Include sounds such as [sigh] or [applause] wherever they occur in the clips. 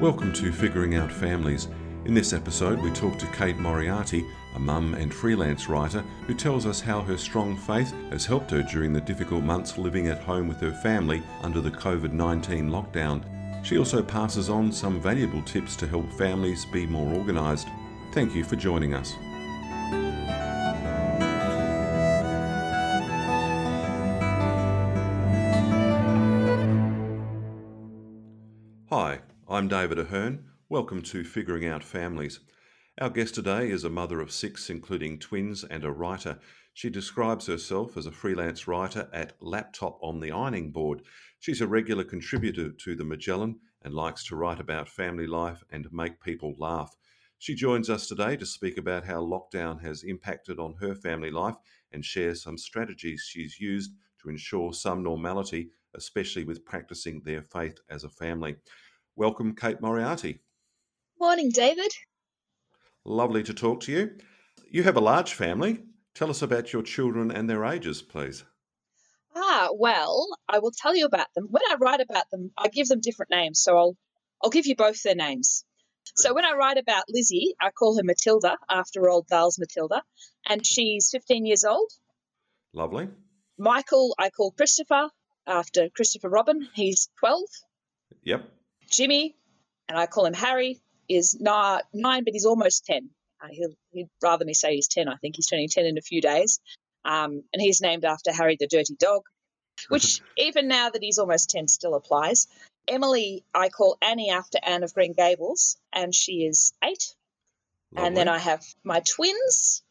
Welcome to Figuring Out Families. In this episode, we talk to Kate Moriarty, a mum and freelance writer, who tells us how her strong faith has helped her during the difficult months living at home with her family under the COVID 19 lockdown. She also passes on some valuable tips to help families be more organised. Thank you for joining us. David Ahern. Welcome to Figuring Out Families. Our guest today is a mother of six, including twins, and a writer. She describes herself as a freelance writer at Laptop on the Ironing Board. She's a regular contributor to the Majellan and likes to write about family life and make people laugh. She joins us today to speak about how lockdown has impacted on her family life and share some strategies she's used to ensure some normality, especially with practicing their faith as a family. Welcome, Kate Moriarty. Morning, David. Lovely to talk to you. You have a large family. Tell us about your children and their ages, please. Ah, well, I will tell you about them. When I write about them, I give them different names, so I'll I'll give you both their names. So when I write about Lizzie, I call her Matilda after Roald Dahl's Matilda, and she's 15 years old. Lovely. Michael, I call Christopher after Christopher Robin. He's 12. Yep. Jimmy, and I call him Harry, is nine, but he's almost 10. Uh, he'll, he'd rather me say he's 10. I think he's turning 10 in a few days. Um, and he's named after Harry the Dirty Dog, [laughs] which even now that he's almost 10 still applies. Emily, I call Annie after Anne of Green Gables, and she is eight. Lovely. And then I have my twins.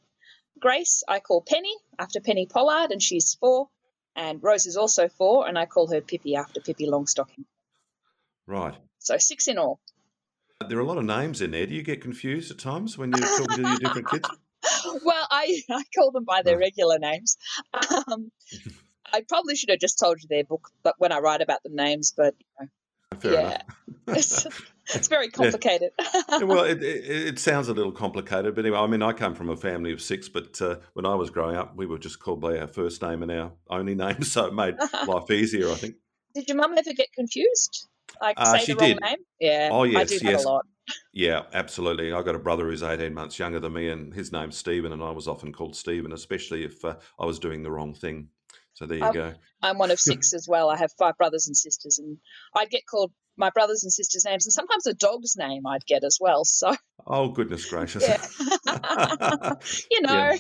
Grace, I call Penny after Penny Pollard, and she's four. And Rose is also four, and I call her Pippi after Pippi Longstocking. Right. So six in all. There are a lot of names in there. Do you get confused at times when you're talking to your different kids? [laughs] well, I, I call them by their regular names. Um, [laughs] I probably should have just told you their book, but when I write about the names, but you know, Fair yeah, [laughs] it's, it's very complicated. Yeah, well, it, it, it sounds a little complicated, but anyway, I mean, I come from a family of six, but uh, when I was growing up, we were just called by our first name and our only name, so it made life easier, I think. Did your mum ever get confused? Like Uh, say she the wrong did. name? Yeah. Oh, I yes, do that yes. a lot. Yeah, absolutely. I got a brother who's 18 months younger than me, and his name's Stephen, and I was often called Stephen, especially if uh, I was doing the wrong thing. So there you Oh. go. I'm one of six [laughs] as well. I have five brothers and sisters, and I'd get called my brothers and sisters' names, and sometimes a dog's name I'd get as well. So Oh, goodness [laughs] gracious. yeah, [laughs] you know. Yeah.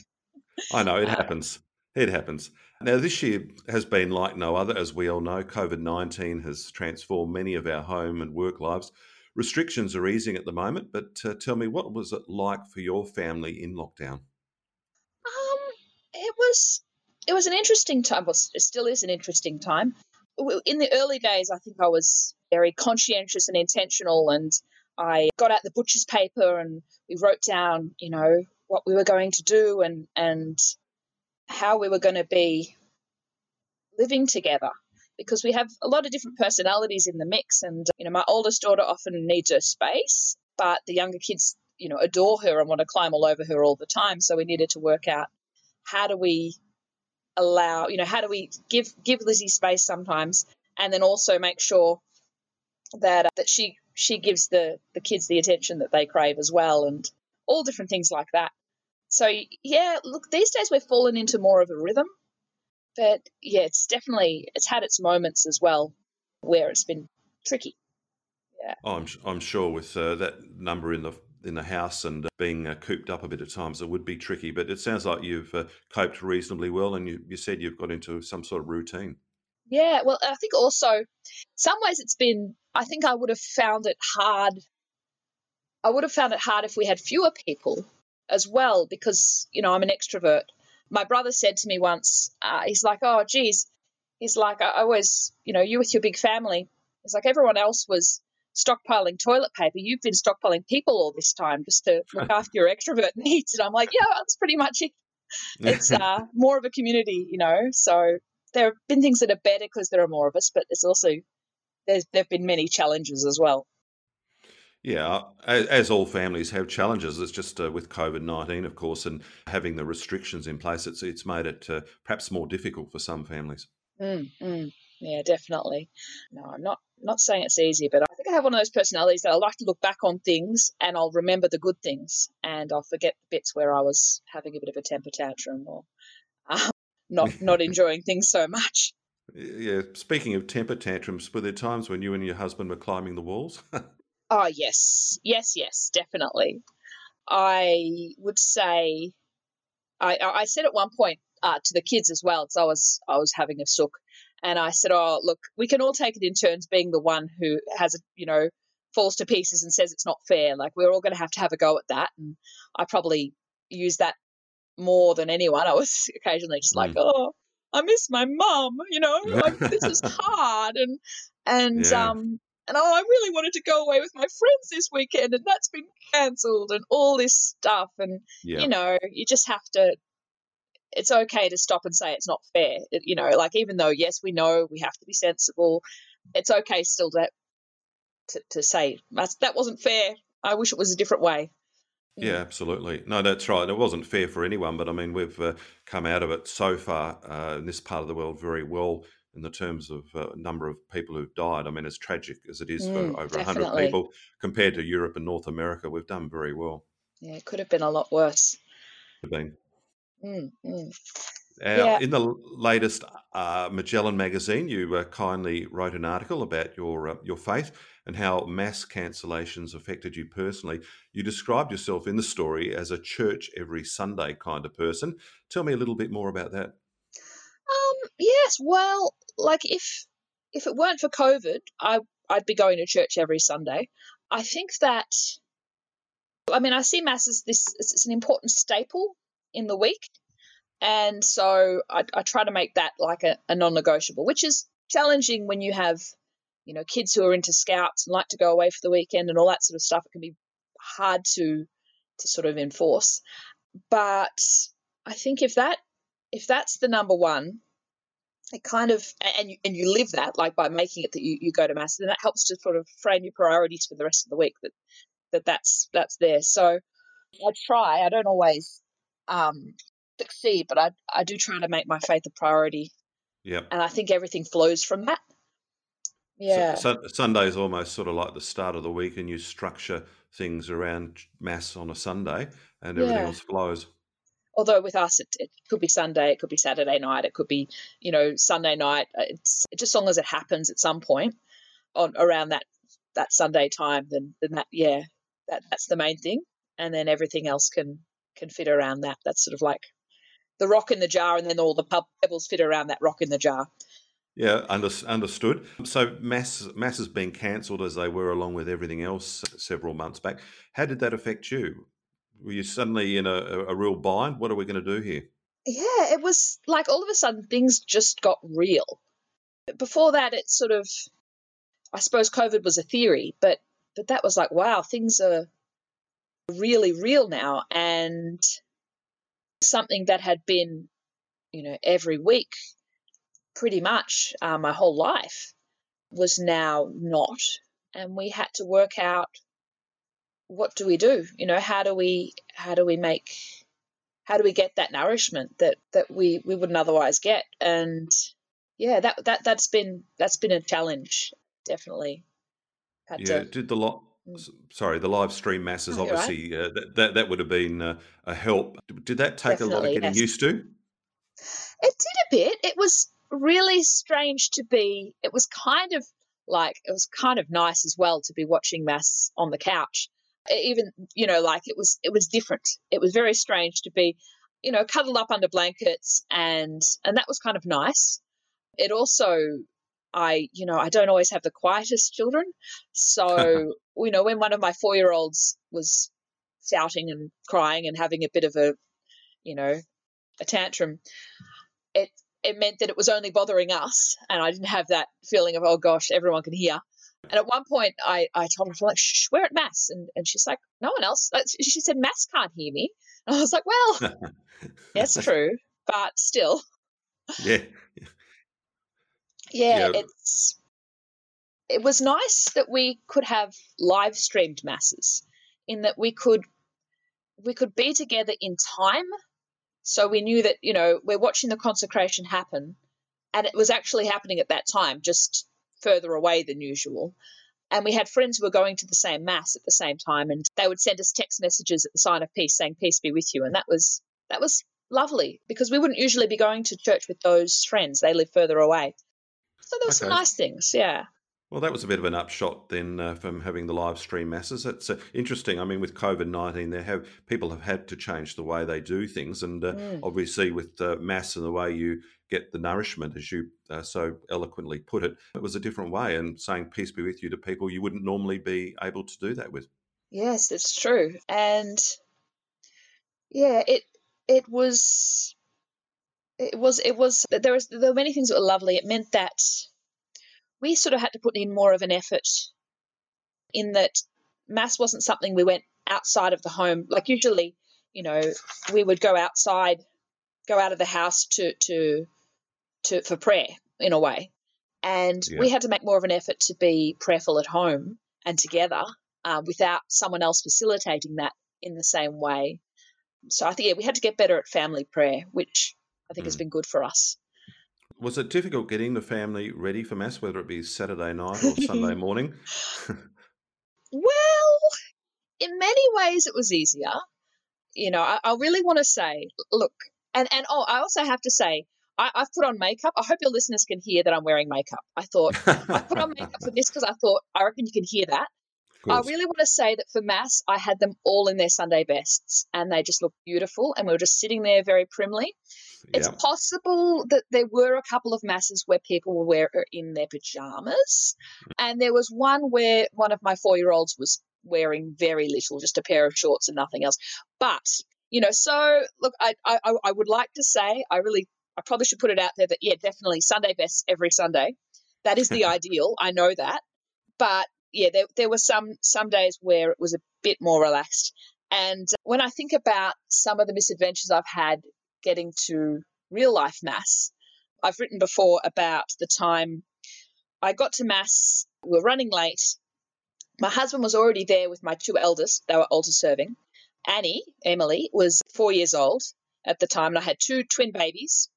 I know, it Uh, happens. It happens. Now, this year has been like no other. As we all know, COVID 19 has transformed many of our home and work lives. Restrictions are easing at the moment, but uh, tell me, what was it like for your family in lockdown? Um, it was it was an interesting time. Well, it still is an interesting time. In the early days, I think I was very conscientious and intentional, and I got out the butcher's paper and we wrote down, you know, what we were going to do and and how we were going to be living together because we have a lot of different personalities in the mix and you know my oldest daughter often needs her space but the younger kids you know adore her and want to climb all over her all the time so we needed to work out how do we allow you know how do we give give Lizzie space sometimes and then also make sure that uh, that she she gives the the kids the attention that they crave as well and all different things like that so yeah look these days we're fallen into more of a rhythm but yeah it's definitely it's had its moments as well where it's been tricky Oh, I'm, I'm sure with uh, that number in the in the house and uh, being uh, cooped up a bit at times, it would be tricky. But it sounds like you've uh, coped reasonably well, and you, you said you've got into some sort of routine. Yeah, well, I think also, some ways it's been. I think I would have found it hard. I would have found it hard if we had fewer people as well, because you know I'm an extrovert. My brother said to me once, uh, he's like, "Oh, geez," he's like, "I always, you know, you with your big family." He's like, "Everyone else was stockpiling toilet paper. You've been stockpiling people all this time just to look [laughs] after your extrovert [laughs] needs." And I'm like, "Yeah, that's pretty much it." it's uh, more of a community, you know. So there have been things that are better because there are more of us, but it's also there's there've been many challenges as well. Yeah, as, as all families have challenges, it's just uh, with COVID nineteen, of course, and having the restrictions in place, it's it's made it uh, perhaps more difficult for some families. Mm, mm, yeah, definitely. No, I'm not not saying it's easy, but I think I have have one of those personalities that I like to look back on things and I'll remember the good things and I'll forget the bits where I was having a bit of a temper tantrum or [laughs] um, not not [laughs] enjoying things so much. Yeah. Speaking of temper tantrums, were there times when you and your husband were climbing the walls? [laughs] oh yes, yes, yes, definitely. I would say, I I said at one point uh, to the kids as well, because I was I was having a sook, and I said, "Oh, look, we can all take it in turns being the one who has a you know falls to pieces and says it's not fair. Like we're all going to have to have a go at that." And I probably use that more than anyone. I was [laughs] occasionally just like, mm. "Oh, I miss my mum," you know, [laughs] like this is hard, and and yeah. um. And oh, I really wanted to go away with my friends this weekend, and that's been cancelled, and all this stuff. And yeah. you know, you just have to it's okay to stop and say it's not fair. It, you know, like even though yes, we know we have to be sensible, it's okay still to to, to say that wasn't fair. I wish it was a different way. Yeah, absolutely. No, that's right. It wasn't fair for anyone, but I mean, we've uh, come out of it so far uh, in this part of the world very well in the terms of uh, number of people who've died. I mean, as tragic as it is mm, for over definitely. 100 people compared to Europe and North America, we've done very well. Yeah, it could have been a lot worse. Been. Mm, mm. Uh, Yeah. in the latest uh, Majellan magazine, you uh, kindly wrote an article about your uh, your faith and how mass cancellations affected you personally. You described yourself in the story as a church every Sunday kind of person. Tell me a little bit more about that. Yes, well, like if if it weren't for COVID, I I'd be going to church every Sunday. I think that I mean I see mass as this it's an important staple in the week. And so I, I try to make that like a, a non negotiable, which is challenging when you have, you know, kids who are into scouts and like to go away for the weekend and all that sort of stuff. It can be hard to to sort of enforce. But I think if that if that's the number one, it kind of and you, and you live that like by making it that you, you go to mass, and that helps to sort of frame your priorities for the rest of the week. That that that's that's there. So I try. I don't always um, succeed, but I I do try to make my faith a priority. Yeah. And I think everything flows from that. Yeah. So, so, Sunday is almost sort of like the start of the week, and you structure things around mass on a Sunday, and everything yeah. else flows. Although with us, it, it, could be Sunday, it could be Saturday night, it could be you know Sunday night. Uh, it's just as long as it happens at some point on around that that Sunday time, then then that yeah, that that's the main thing, and then everything else can can fit around that. That's sort of like the rock in the jar, and then all the pebbles fit around that rock in the jar. Yeah, under, understood. So mass mass has been cancelled as they were, along with everything else, several months back. How did that affect you? Were you suddenly in a, a real bind? What are we going to do here? Yeah, it was like all of a sudden things just got real. Before that, it sort of, I suppose COVID was a theory, but but that was like, wow, things are really real now and something that had been, you know, every week pretty much uh, my whole life was now not. And we had to work out what do we do? You know, how do we how do we make how do we get that nourishment that that we we wouldn't otherwise get? And yeah, that that that's been that's been a challenge, definitely. Had yeah, to, did the lot sorry, the live stream masses, oh, obviously, right. uh, that, that, that would have been uh, a help. Did that take Definitely, a lot of getting yes. used to? It did a bit. It was really strange to be, it was kind of like, it was kind of nice as well to be watching mass on the couch. Even, you know, like it was, it was different. It was very strange to be, you know, cuddled up under blankets and, and that was kind of nice. It also I, you know, I don't always have the quietest children. So, [laughs] you know, when one of my four year olds was shouting and crying and having a bit of a, you know, a tantrum, it it meant that it was only bothering us, and I didn't have that feeling of oh gosh, everyone can hear. And at one point, I, I told her I'm like, "Shh, we're at mass," and and she's like, "No one else." She said, "Mass can't hear me." And [laughs] I was like, "Well, [laughs] that's true, but still." Yeah, yeah, yeah, it's it was nice that we could have live streamed masses in that we could we could be together in time so we knew that you know we're watching the consecration happen and it was actually happening at that time just further away than usual And we had friends who were going to the same mass at the same time, and they would send us text messages at the sign of peace saying, Peace be with you. And that was that was lovely because we wouldn't usually be going to church with those friends. They live further away. So there were some nice things, yeah. Well, that was a bit of an upshot then uh, from having the live stream masses. It's uh, interesting. I mean, with COVID nineteen, there have people have had to change the way they do things, and uh, Mm. obviously with mass and the way you get the nourishment, as you uh, so eloquently put it, it was a different way. And saying peace be with you to people you wouldn't normally be able to do that with. Yes, it's true. And yeah, it it was it was it was there was there were many things that were lovely. It meant that we sort of had to put in more of an effort in that mass wasn't something we went outside of the home. Like usually, you know, we would go outside, go out of the house to to to for prayer in a way. And we had to make more of an effort to be prayerful at home and together uh, without someone else facilitating that in the same way. So I think yeah, we had to get better at family prayer, which I think has Mm. been good for us. Was it difficult getting the family ready for mass, whether it be Saturday night or [laughs] Sunday morning? [laughs] Well, in many ways, it was easier. You know, I, I really want to say, look, and and oh, I also have to say, I, I've put on makeup. I hope your listeners can hear that I'm wearing makeup. I thought I put on makeup for this because I thought I reckon you can hear that. I really want to say that for mass, I had them all in their Sunday bests, and they just looked beautiful, and we were just sitting there very primly. It's possible that there were a couple of masses where people were wear- uh, in their pajamas, and there was one where one of my four-year-olds was wearing very little, just a pair of shorts and nothing else. But you know, so look, I, I- I would like to say I really I probably should put it out there that yeah, definitely Sunday best every Sunday. That is the [laughs] ideal. I know that, but yeah, there there were some some days where it was a bit more relaxed. And when I think about some of the misadventures I've had getting to real life mass, I've written before about the time I got to mass. We were running late. My husband was already there with my two eldest. They were altar serving. Annie, Emily, was four years old at the time, and I had two twin babies.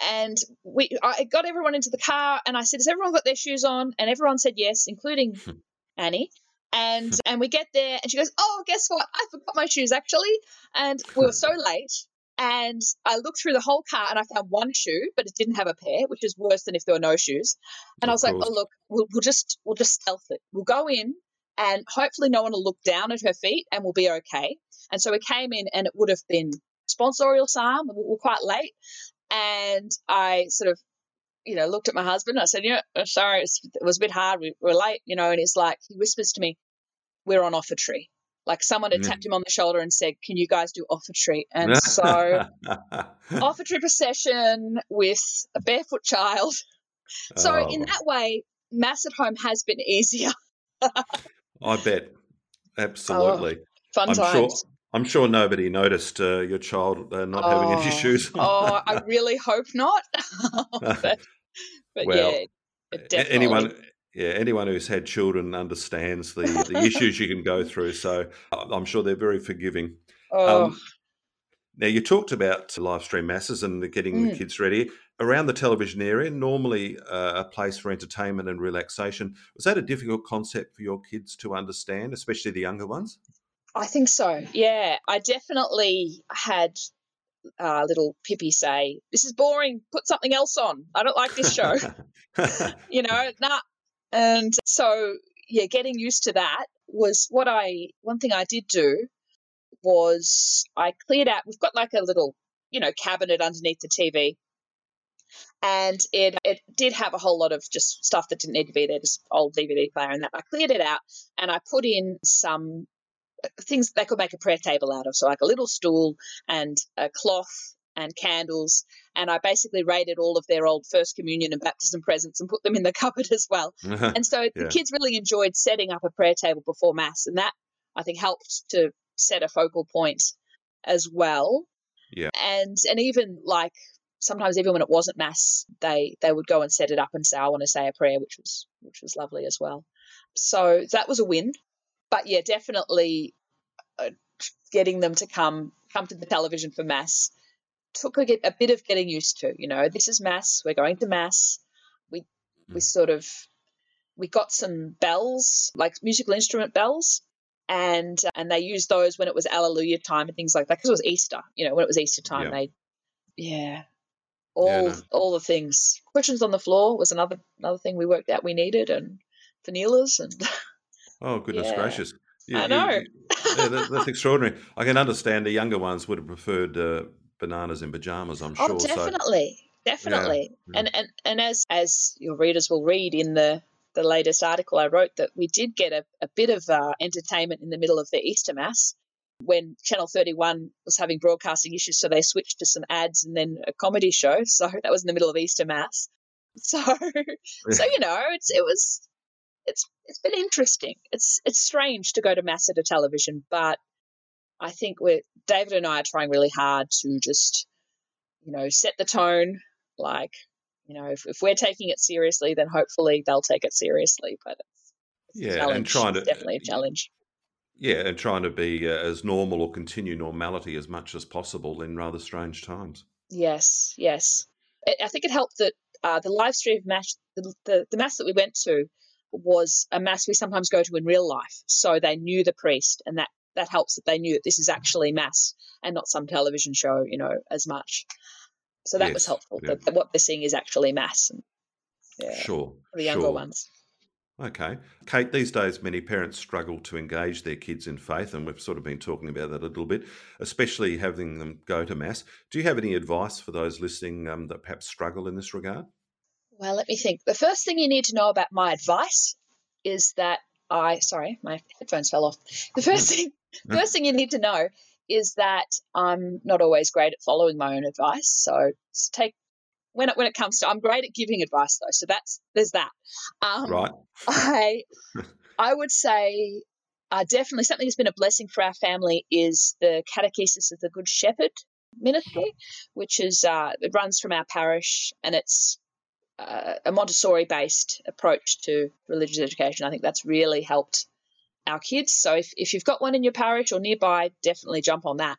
And we, I got everyone into the car, and I said, "Has everyone got their shoes on?" And everyone said yes, including [laughs] hmm. Annie. And hmm. and we get there, and she goes, "Oh, guess what? I forgot my shoes actually." And we were so [laughs] late, and I looked through the whole car, and I found one shoe, but it didn't have a pair, which is worse than if there were no shoes. And I was like, "Oh, look, we'll, we'll just we'll just stealth it. We'll go in, and hopefully no one will look down at her feet, and we'll be okay." And so we came in, and it would have been sponsorial psalm. We were quite late, and I sort of you know, looked at my husband. I said, "You know, uh, sorry, it was a bit hard. We were late, you know." And he's like, he whispers to me, "We're on offertory." Like someone had Mm. tapped him on the shoulder and said, "Can you guys do offertory?" [laughs] And so offertory procession with a barefoot child. [laughs] So Oh, in that way, mass at home has been easier. I bet. [laughs] Absolutely. Fun I'm sure. I'm sure nobody noticed uh, your child uh, not having any Oh, shoes. oh, I [laughs] really hope not. [laughs] [laughs] but but Well, yeah, definitely. anyone yeah anyone who's had children understands the, the issues you can go through so i'm sure they're very forgiving Oh, um, now you talked about live stream masses and the getting the Mm. kids ready around the television area normally uh, a place for entertainment and relaxation was that a difficult concept for your kids to understand especially the younger ones I think so. Yeah, I definitely had uh, little Pippi say, "This is boring. Put something else on. I don't like this show." [laughs] you know, nah. And so, yeah, getting used to that was what I. One thing I did do was I cleared out. We've got like a little, you know, cabinet underneath the TV, and it it did have a whole lot of just stuff that didn't need to be there, just old DVD player and that. I cleared it out, and I put in some things they could make a prayer table out of. So like a little stool and a cloth and candles. And I basically raided all of their old first communion and baptism presents and put them in the [laughs] cupboard as well. [laughs] And so the kids really enjoyed setting up a prayer table before mass, and that I think helped to set a focal point as well. Yeah. And and even like sometimes even when it wasn't mass, they they would go and set it up and say, I want to say a prayer, which was which was lovely as well. So that was a win. But yeah, definitely uh, getting them to come come to the television for mass took a, a bit of getting used to. You know, this is mass. We're going to mass. We we Mm. sort of we got some bells, like musical instrument bells, and uh, and they used those when it was Alleluia time and things like that because it was Easter. You know, when it was Easter time, Yeah. they yeah, all Yeah, no. all the things. Cushions on the floor was another another thing we worked out we needed, and fanilas and [laughs] Oh, goodness Yeah. gracious. I know. yeah, that, that's [laughs] extraordinary. I can understand the younger ones would have preferred uh, bananas in pajamas, I'm sure. oh, So, definitely, definitely. yeah. And and and as as your readers will read in the the latest article I wrote, that we did get a, a bit of uh, entertainment in the middle of the Easter Mass when Channel 31 was having broadcasting issues, so they switched to some ads and then a comedy show. [laughs] So that was in the middle of Easter Mass. So [laughs] so you know, it's it was it's it's been interesting. It's it's strange to go to mass at a television, but I think we're David and I are trying really hard to just you know set the tone. Like you know, if, if we're taking it seriously, then hopefully they'll take it seriously. But it's, it's a Yeah, and trying It's to- definitely a challenge. yeah, and trying to be uh, as normal or continue normality as much as possible in rather strange times. Yes, yes. I I think it helped that uh, the live stream mass, the, the, the mass that we went to was a mass we sometimes go to in real life. So they knew the priest, and that, that helps that they knew that this is actually mass and not some television show, you know, as much. So that was helpful, yeah. that, that what they're seeing is actually mass. And, yeah, Sure. for the younger sure. ones. Okay. Kate, these days many parents struggle to engage their kids in faith, and we've sort of been talking about that a little bit, especially having them go to Mass. Do you have any advice for those listening um, that perhaps struggle in this regard? Well, let me think. The first thing you need to know about my advice is that I sorry, my headphones fell off. The first thing [laughs] first thing you need to know is that I'm not always great at following my own advice. So take when it when it comes to I'm great at giving advice though. So that's there's that. Um, right. I [laughs] I would say uh, definitely something that's been a blessing for our family is the Catechesis of the Good Shepherd ministry, which is uh, it runs from our parish and it's uh, a Montessori based approach to religious education. I think that's really helped our kids. So if, if you've got one in your parish or nearby, definitely jump on that.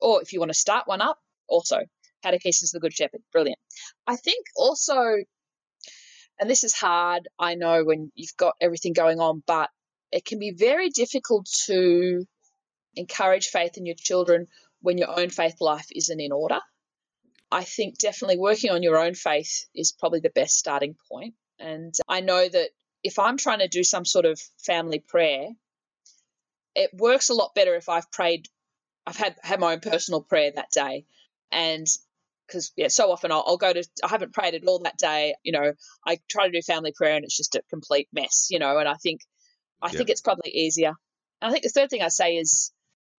Or if you want to start one up, also Catechesis of the Good Shepherd, brilliant. I think also and this is hard, I know, when you've got everything going on, but it can be very difficult to encourage faith in your children when your own faith life isn't in order. I think definitely working on your own faith is probably the best starting point. And I know that if I'm trying to do some sort of family prayer, it works a lot better if I've prayed, I've had, had my own personal prayer that day. And because yeah, so often I'll, I'll go to I haven't prayed at all that day. You know, I try to do family prayer and it's just a complete mess. You know, and I think I Yeah. think it's probably easier. And I think the third thing I say is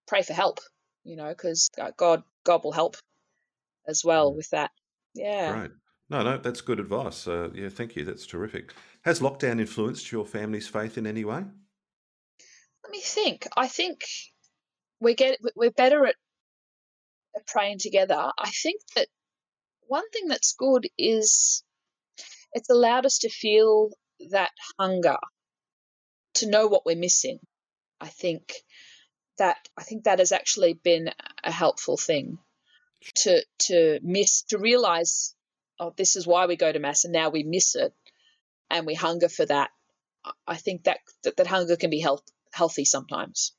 pray for help. You know, because uh, God God will help as well Mm. with that. Yeah. Great. No, no, that's good advice. Uh, yeah, thank you. That's terrific. Has lockdown influenced your family's faith in any way? Let me think. I think we get we're better at, at praying together. I think that one thing that's good is it's allowed us to feel that hunger to know what we're missing. I think that I think that has actually been a helpful thing to to miss to realize oh this is why we go to mass and now we miss it and we hunger for that. I- think that that, that hunger can be health, healthy sometimes.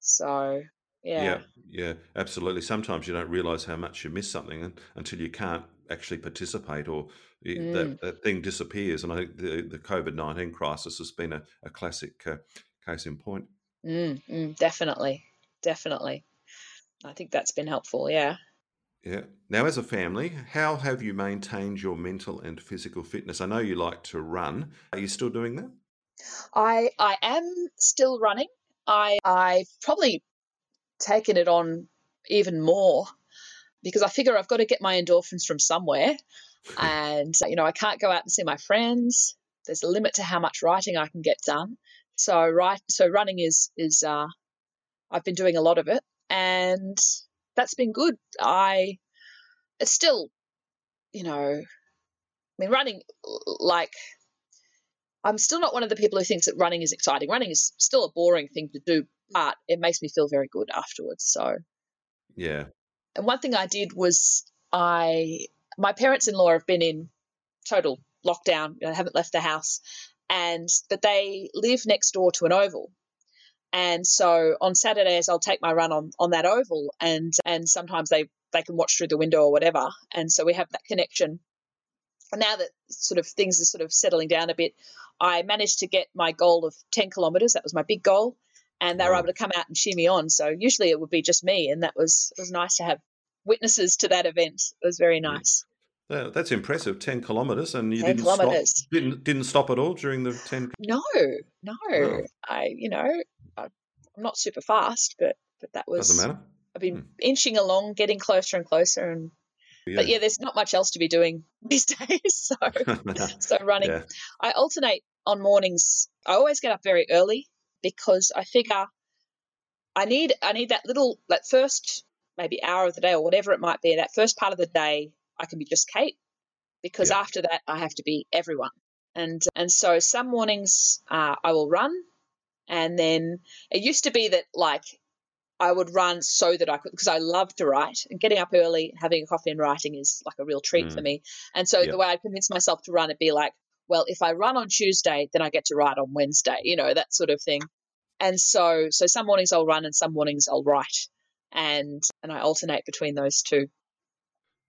So yeah. yeah, yeah, absolutely. Sometimes you don't realise how much you miss something until you can't actually participate or Mm. that, that thing disappears. And I think the, the COVID 19 crisis has been a, a classic uh, case in point. Mm, mm, definitely, definitely. I think that's been helpful. Yeah. Yeah. Now, as a family, how have you maintained your mental and physical fitness? I know you like to run. Are you still doing that? I I am still running. I I probably taken it on even more because I figure I've got to get my endorphins from somewhere, [laughs] and you know I can't go out and see my friends. There's a limit to how much writing I can get done. So right, so running is is uh, I've been doing a lot of it, and that's been good. I it's still, you know, I mean running like I'm still not one of the people who thinks that running is exciting. Running is still a boring thing to do, but it makes me feel very good afterwards. So, Yeah. and one thing I did was I, my parents-in-law have been in total lockdown. You know, haven't left the house, and but they live next door to an oval. And so on Saturdays I'll take my run on on that oval and and sometimes they they can watch through the window or whatever. And so we have that connection. And now that sort of things are sort of settling down a bit, I managed to get my goal of 10 kilometers. That was my big goal. And they were able to come out and cheer me on. So usually it would be just me. And that was, it was nice to have witnesses to that event. It was very nice. Yeah, that's impressive. Ten kilometres, and you didn't stop. Didn't didn't stop at all during the ten. No, no. Oh. I, you know, I, am not super fast, but but that was. Doesn't matter. I've been hmm. inching along, getting closer and closer, and yeah. but yeah, there's not much else to be doing [laughs] these days. So [laughs] so running. Yeah. I alternate on mornings. I always get up very early because I figure I need I need that little that first maybe hour of the day or whatever it might be. That first part of the day I can be just Kate because yeah. after that I have to be everyone. And and so some mornings uh, I will run, and then it used to be that like I would run so that I could because I love to write and getting up early, having a coffee and writing is like a real treat mm. for me. And so yep. the way I convince myself to run, it'd be like, well, if I run on Tuesday, then I get to write on Wednesday, you know, that sort of thing. And so so some mornings I'll run and some mornings I'll write, and and I alternate between those two.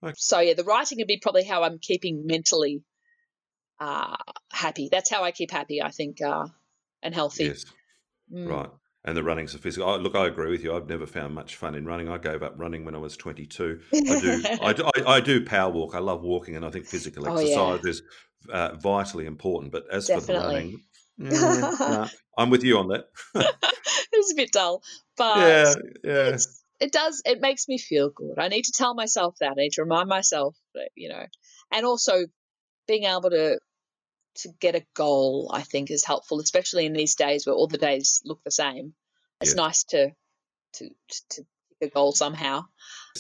Okay. So yeah, the writing would be probably how I'm keeping mentally uh, happy. That's how I keep happy, I think, uh, and healthy. Yes. Mm. Right. And the running's a physical. Oh, look, I agree with you. I've never found much fun in running. I gave up running when I was 22. I do, I, [laughs] do I, I, do power walk. I love walking, and I think physical oh, exercise yeah. is uh, vitally important. But as Definitely. for the running, [laughs] mm, nah, I'm with you on that. [laughs] it was a bit dull, but yeah, yeah it does it makes me feel good. I need to tell myself that i need to remind myself that you know and also being able to to get a goal i think is helpful especially in these days where all the days look the same. It's yeah. nice to to to pick a goal somehow.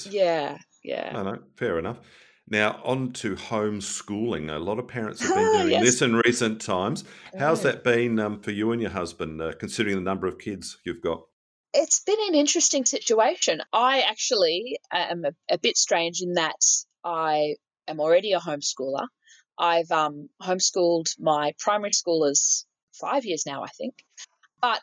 Yeah yeah. No no fair enough. Now on to homeschooling. A lot of parents have been [laughs] doing yes. this in recent times. How's that been um, for you and your husband uh, considering the number of kids you've got it's been an interesting situation. I actually am a, a bit strange in that I am already a homeschooler. I've um, homeschooled my primary schoolers five years now, I think. But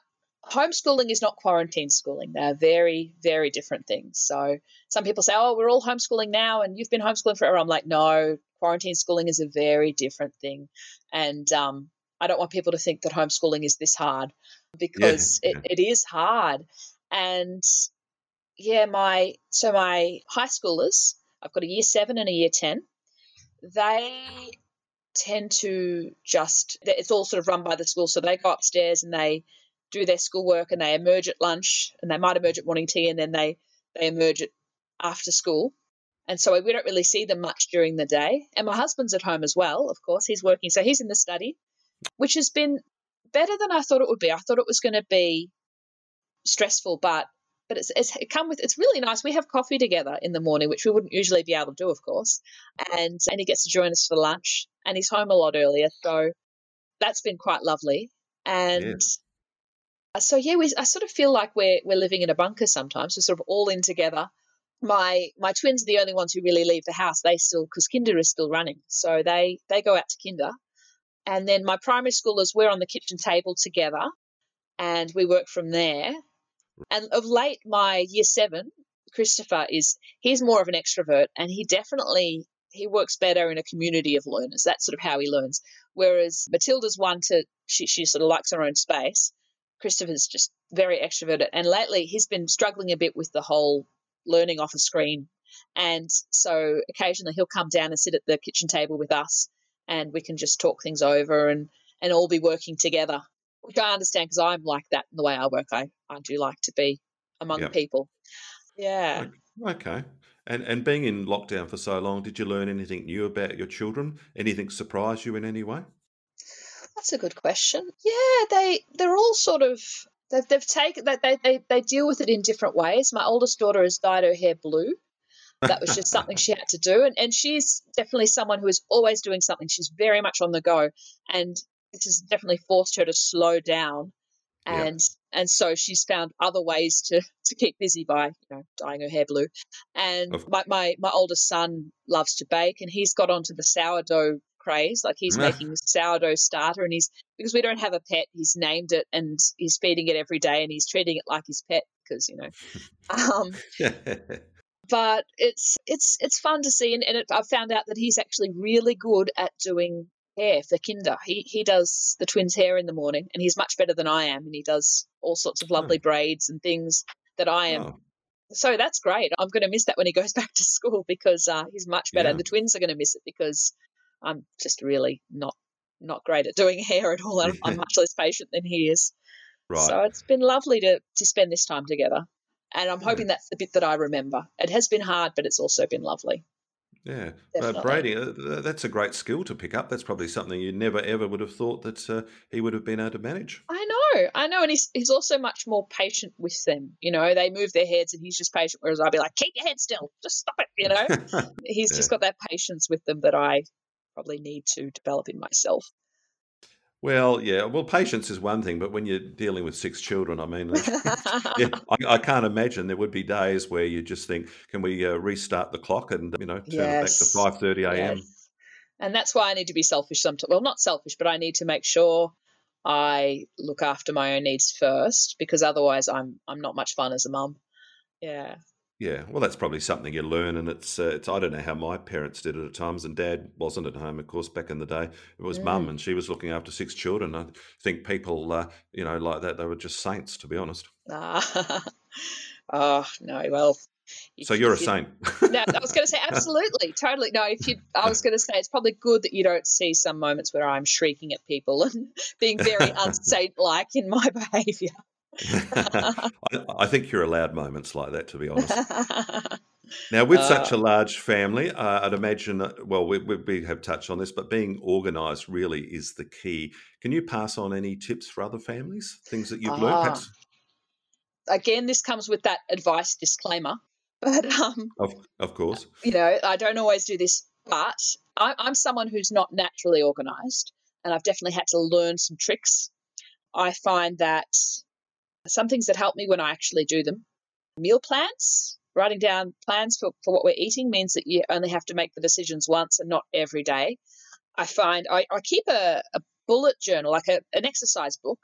homeschooling is not quarantine schooling. They're very, very different things. So some people say, oh, we're all homeschooling now and you've been homeschooling forever. I'm like, no, quarantine schooling is a very different thing. And um, I don't want people to think that homeschooling is this hard because yeah. it, it is hard. And yeah, my so my high schoolers, I've got a year seven and a year ten. They tend to just it's all sort of run by the school, so they go upstairs and they do their schoolwork and they emerge at lunch and they might emerge at morning tea and then they they emerge at after school. And so we don't really see them much during the day. And my husband's at home as well, of course. He's working, so he's in the study, which has been better than I thought it would be. I thought it was going to be stressful, but but it's, it's it come with it's really nice. We have coffee together in the morning, which we wouldn't usually be able to do, of course. And and he gets to join us for lunch, and he's home a lot earlier, so that's been quite lovely. And yeah. so yeah, we I sort of feel like we're we're living in a bunker sometimes. We're sort of all in together. My my twins are the only ones who really leave the house. They still because kinder is still running, so they they go out to kinder. And then my primary schoolers, we're on the kitchen table together, and we work from there and of late, my year seven, Christopher, is he's more of an extrovert, and he definitely he works better in a community of learners. That's sort of how he learns. Whereas Matilda's one to she she sort of likes her own space. Christopher's just very extroverted, and lately he's been struggling a bit with the whole learning off a screen. And so occasionally he'll come down and sit at the kitchen table with us, and we can just talk things over and and all be working together which I understand because I'm like that in the way I work. I, I do like to be among yep. people. Yeah. Okay. And and being in lockdown for so long, did you learn anything new about your children? Anything surprise you in any way? That's a good question. Yeah, they they're all sort of they've they've taken that they, they they deal with it in different ways. My oldest daughter has dyed her hair blue. That was just something she had to do, and and she's definitely someone who is always doing something. She's very much on the go, and this has definitely forced her to slow down and yeah. and so she's found other ways to to keep busy by you know dyeing her hair blue and my, my my oldest son loves to bake and he's got onto the sourdough craze. Like he's making sourdough starter, and he's because we don't have a pet, he's named it and he's feeding it every day, and he's treating it like his pet because you know. [laughs] Um, [laughs] but it's it's it's fun to see, and, and it, I found out that he's actually really good at doing hair for Kinder. He he does the twins' hair in the morning, and he's much better than I am, and he does all sorts of lovely oh. braids and things that I am. Oh. So that's great. I'm going to miss that when he [laughs] goes back to school because uh, he's much better, yeah. and the twins are going to miss it because I'm just really not not great at doing [laughs] hair at all. I'm, I'm [laughs] much less patient than he is. Right. So it's been lovely to to spend this time together. And I'm hoping that's the bit that I remember. It has been hard, but it's also been lovely. Yeah, uh, Brady, uh, that's a great skill to pick up. That's probably something you never ever would have thought that uh, he would have been able to manage. I know, I know, and he's he's also much more patient with them. You know, they move their heads, and he's just patient. Whereas I'd be like, "Keep your head still, just stop it." You know, [laughs] he's yeah. just got that patience with them that I probably need to develop in myself. Well, yeah. Well, patience is one thing, but when you're dealing with six children, I mean, [laughs] yeah, I, I, can't imagine there would be days where you just think, "Can we uh, restart the clock and you know turn yes. it back to five thirty a.m." Yes. And that's why I need to be selfish sometimes. Well, not selfish, but I need to make sure I look after my own needs first, because otherwise, I'm I'm not much fun as a mum. Yeah. Yeah, well, that's probably something you learn, and it's uh, it's. I don't know how my parents did it at times, and Dad wasn't at home, of course, back in the day. It was mm. Mum, and she was looking after six children. I think people, uh, you know, like that, they were just saints, to be honest. Ah, [laughs] oh no, well. So you're a saint. no, I was going to say absolutely, totally. No, if you, I was going to say it's probably good that you don't see some moments where I'm shrieking at people [laughs] and being very [laughs] unsaint-like in my behaviour. [laughs] I, I, think you're allowed moments like that, to be honest. [laughs] now, with uh, such a large family, uh, I'd imagine, well, we, we, have touched on this, but being organised really is the key. Can you pass on any tips for other families, things that you've uh, learned? Perhaps? Again, this comes with that advice disclaimer. [laughs] But um, of, of course, you know, I don't always do this, but I, I'm someone who's not naturally organised, and I've definitely had to learn some tricks. I find that some things that help me when I actually do them. Meal plans, writing down plans for, for what we're eating means that you only have to make the decisions once and not every day. I find I, I keep a, a bullet journal, like a, an exercise book,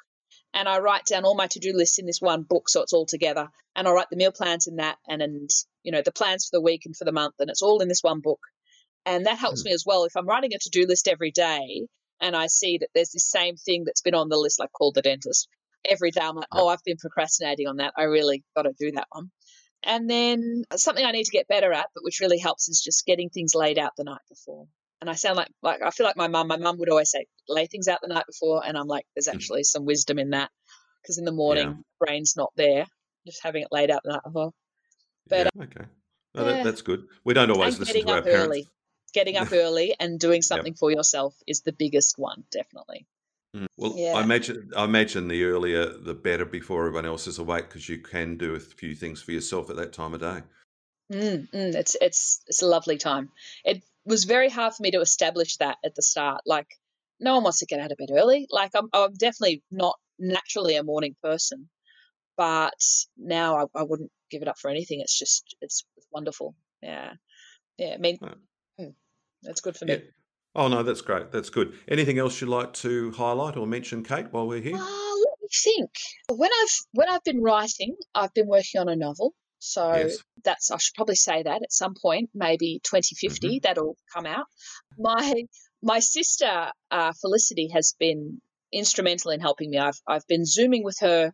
and I write down all my to do lists in this one book so it's all together. And I write the meal plans in that and, and you know, the plans for the week and for the month, and it's all in this one book. And that helps mm. me as well. If I'm writing a to do list every day and I see that there's this same thing that's been on the list, like call the dentist, every day I'm like, oh, I've been procrastinating on that. I really got to do that one. And then something I need to get better at, but which really helps is just getting things laid out the night before. And I sound like like I feel like my mum. My mum would always say, lay things out the night before, and I'm like, there's hmm. actually some wisdom in that because in the morning, yeah. brain's not there, just having it laid out the night before. But yeah, okay, no, that, that's good. We don't always listen to our parents. Early. Getting up [laughs] early and doing something yep. for yourself is the biggest one, definitely. Mm. Well, Yeah. I imagine I imagine the earlier the better before everyone else is awake because you can do a few things for yourself at that time of day. Mm, mm, it's it's it's a lovely time. It was very hard for me to establish that at the start. Like, no one wants to get out of bed early. Like, I'm I'm definitely not naturally a morning person, but now I, I wouldn't give it up for anything. It's just it's wonderful. Yeah, yeah. I mean, mm, that's good for yeah. me. Oh no, that's great. That's good. Anything else you'd like to highlight or mention, Kate, while we're here? Uh, let me think. When I've when I've been writing, I've been working on a novel. So yes. that's I should probably say that at some point, maybe 2050, mm-hmm. that'll come out. My my sister uh, Felicity has been instrumental in helping me. I've I've been zooming with her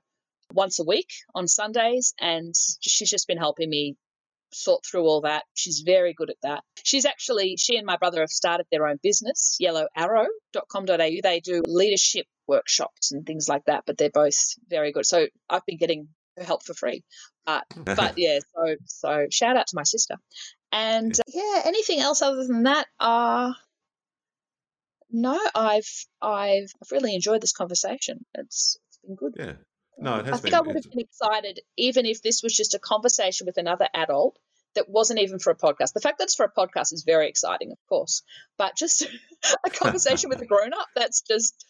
once a week on Sundays, and she's just been helping me sort through all that. She's very good at that. She's actually, she and my brother have started their own business, yellowarrow.com.au. They do leadership workshops and things like that, but they're both very good. So I've been getting her help for free. But, [laughs] but yeah, so, so shout out to my sister. And uh, yeah, anything else other than that? Uh, no, I've, I've, I've really enjoyed this conversation. It's, it's been good. Yeah. No, it has I think been. I would have been excited even if this was just a conversation with another adult that wasn't even for a podcast. The fact that it's for a podcast is very exciting, of course, but just [laughs] a [laughs] conversation with a grown up, that's just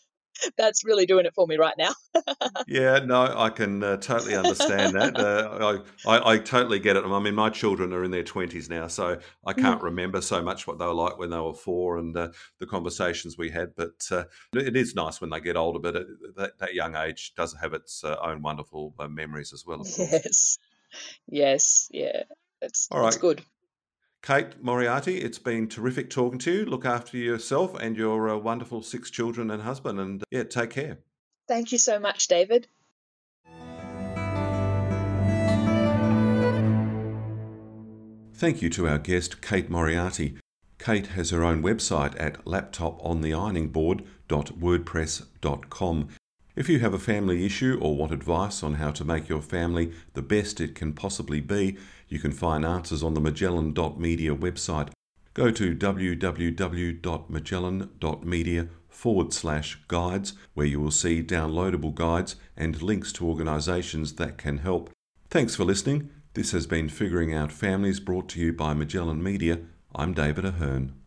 that's really doing it for me right now. [laughs] yeah, no, I can uh, totally understand that. Uh, I, I, I, totally get it. I mean, my children are in their 20s now, so I can't mm. remember so much what they were like when they were four and uh, the conversations we had. But uh, it is nice when they get older, but it, that, that, young age does have its uh, own wonderful uh, memories as well. Yes. Yes. Yeah. It's, All right. it's good. Kate Moriarty, it's been terrific talking to you. Look after yourself and your uh, wonderful six children and husband, and yeah, take care. Thank you so much, David. Thank you to our guest, Kate Moriarty. Kate has her own website at laptopontheironingboard.wordpress.com. If you have a family issue or want advice on how to make your family the best it can possibly be, you can find answers on the Majellan.media website. Go to www.majellan.media forward slash guides, where you will see downloadable guides and links to organisations that can help. Thanks for listening. This has been Figuring Out Families brought to you by Majellan Media. I'm David Ahern.